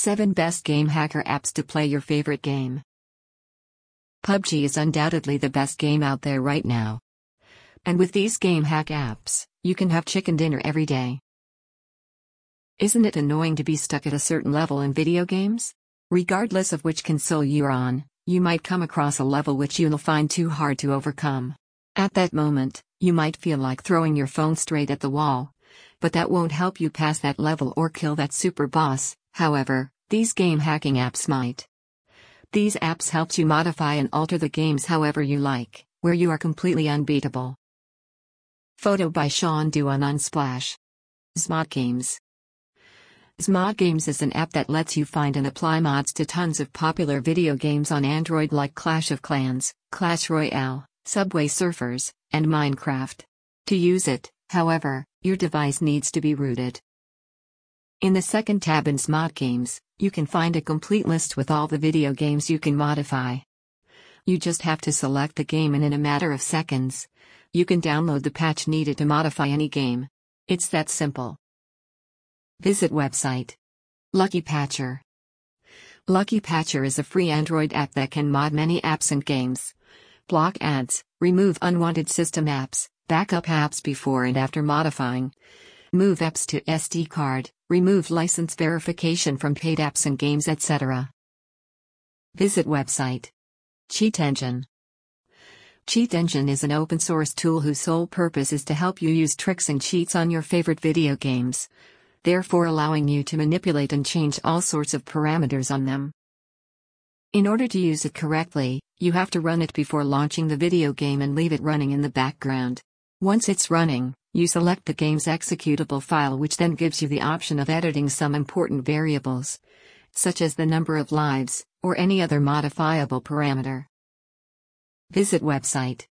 7 Best Game Hacker Apps to Play Your Favorite Game. PUBG is undoubtedly the best game out there right now. And with these game hack apps, you can have chicken dinner every day. Isn't it annoying to be stuck at a certain level in video games? Regardless of which console you're on, you might come across a level which you'll find too hard to overcome. At that moment, you might feel like throwing your phone straight at the wall. But that won't help you pass that level or kill that super boss, however, these game hacking apps might. These apps help you modify and alter the games however you like, where you are completely unbeatable. Photo by Sean Duan Unsplash. Zmod Games. Zmod Games is an app that lets you find and apply mods to tons of popular video games on Android like Clash of Clans, Clash Royale, Subway Surfers, and Minecraft. To use it, however, your device needs to be rooted. In the second tab in Zmod Games, you can find a complete list with all the video games you can modify. You just have to select the game and in a matter of seconds, you can download the patch needed to modify any game. It's that simple. Visit website. Lucky Patcher. Lucky Patcher is a free Android app that can mod many apps and games. Block ads, remove unwanted system apps, backup apps before and after modifying. Move apps to SD card, remove license verification from paid apps and games, etc. Visit website. Cheat Engine. Cheat Engine is an open source tool whose sole purpose is to help you use tricks and cheats on your favorite video games, therefore allowing you to manipulate and change all sorts of parameters on them. In order to use it correctly, you have to run it before launching the video game and leave it running in the background. Once it's running, you select the game's executable file, which then gives you the option of editing some important variables, such as the number of lives, or any other modifiable parameter. Visit website.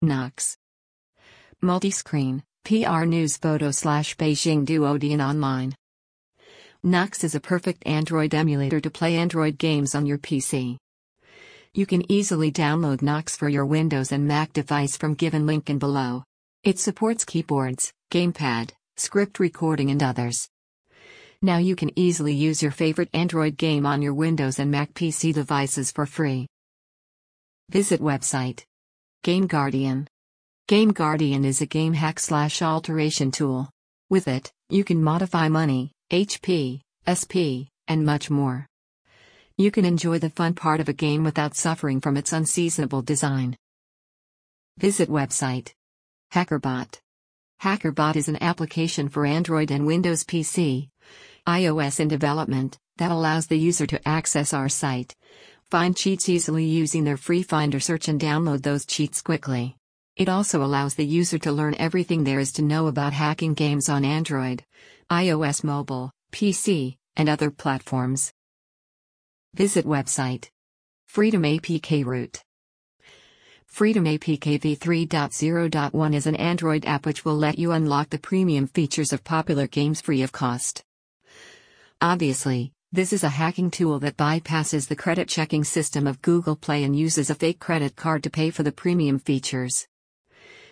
Nox. Multiscreen, PR News Photo slash Beijing Duodian Online. Nox is a perfect Android emulator to play Android games on your PC. You can easily download Nox for your Windows and Mac device from given link in below. It supports keyboards, gamepad, script recording, and others. Now you can easily use your favorite Android game on your Windows and Mac PC devices for free. Visit website. Game Guardian. Game Guardian is a game hack slash alteration tool. With it, you can modify money, HP, SP, and much more. You can enjoy the fun part of a game without suffering from its unseasonable design. Visit website. HackerBot. HackerBot is an application for Android and Windows PC, iOS in development, that allows the user to access our site, find cheats easily using their free Finder search and download those cheats quickly. It also allows the user to learn everything there is to know about hacking games on Android, iOS mobile, PC, and other platforms. Visit website. Freedom APK root. Freedom APK v3.0.1 is an Android app which will let you unlock the premium features of popular games free of cost. Obviously, this is a hacking tool that bypasses the credit checking system of Google Play and uses a fake credit card to pay for the premium features.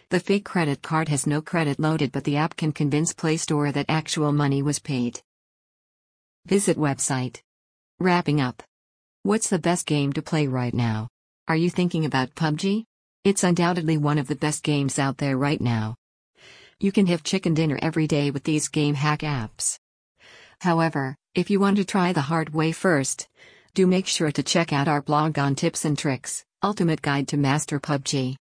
The fake credit card has no credit loaded, but the app can convince Play Store that actual money was paid. Visit website. Wrapping up. What's the best game to play right now? Are you thinking about PUBG? It's undoubtedly one of the best games out there right now. You can have chicken dinner every day with these game hack apps. However, if you want to try the hard way first, do make sure to check out our blog on tips and tricks, Ultimate Guide to Master PUBG.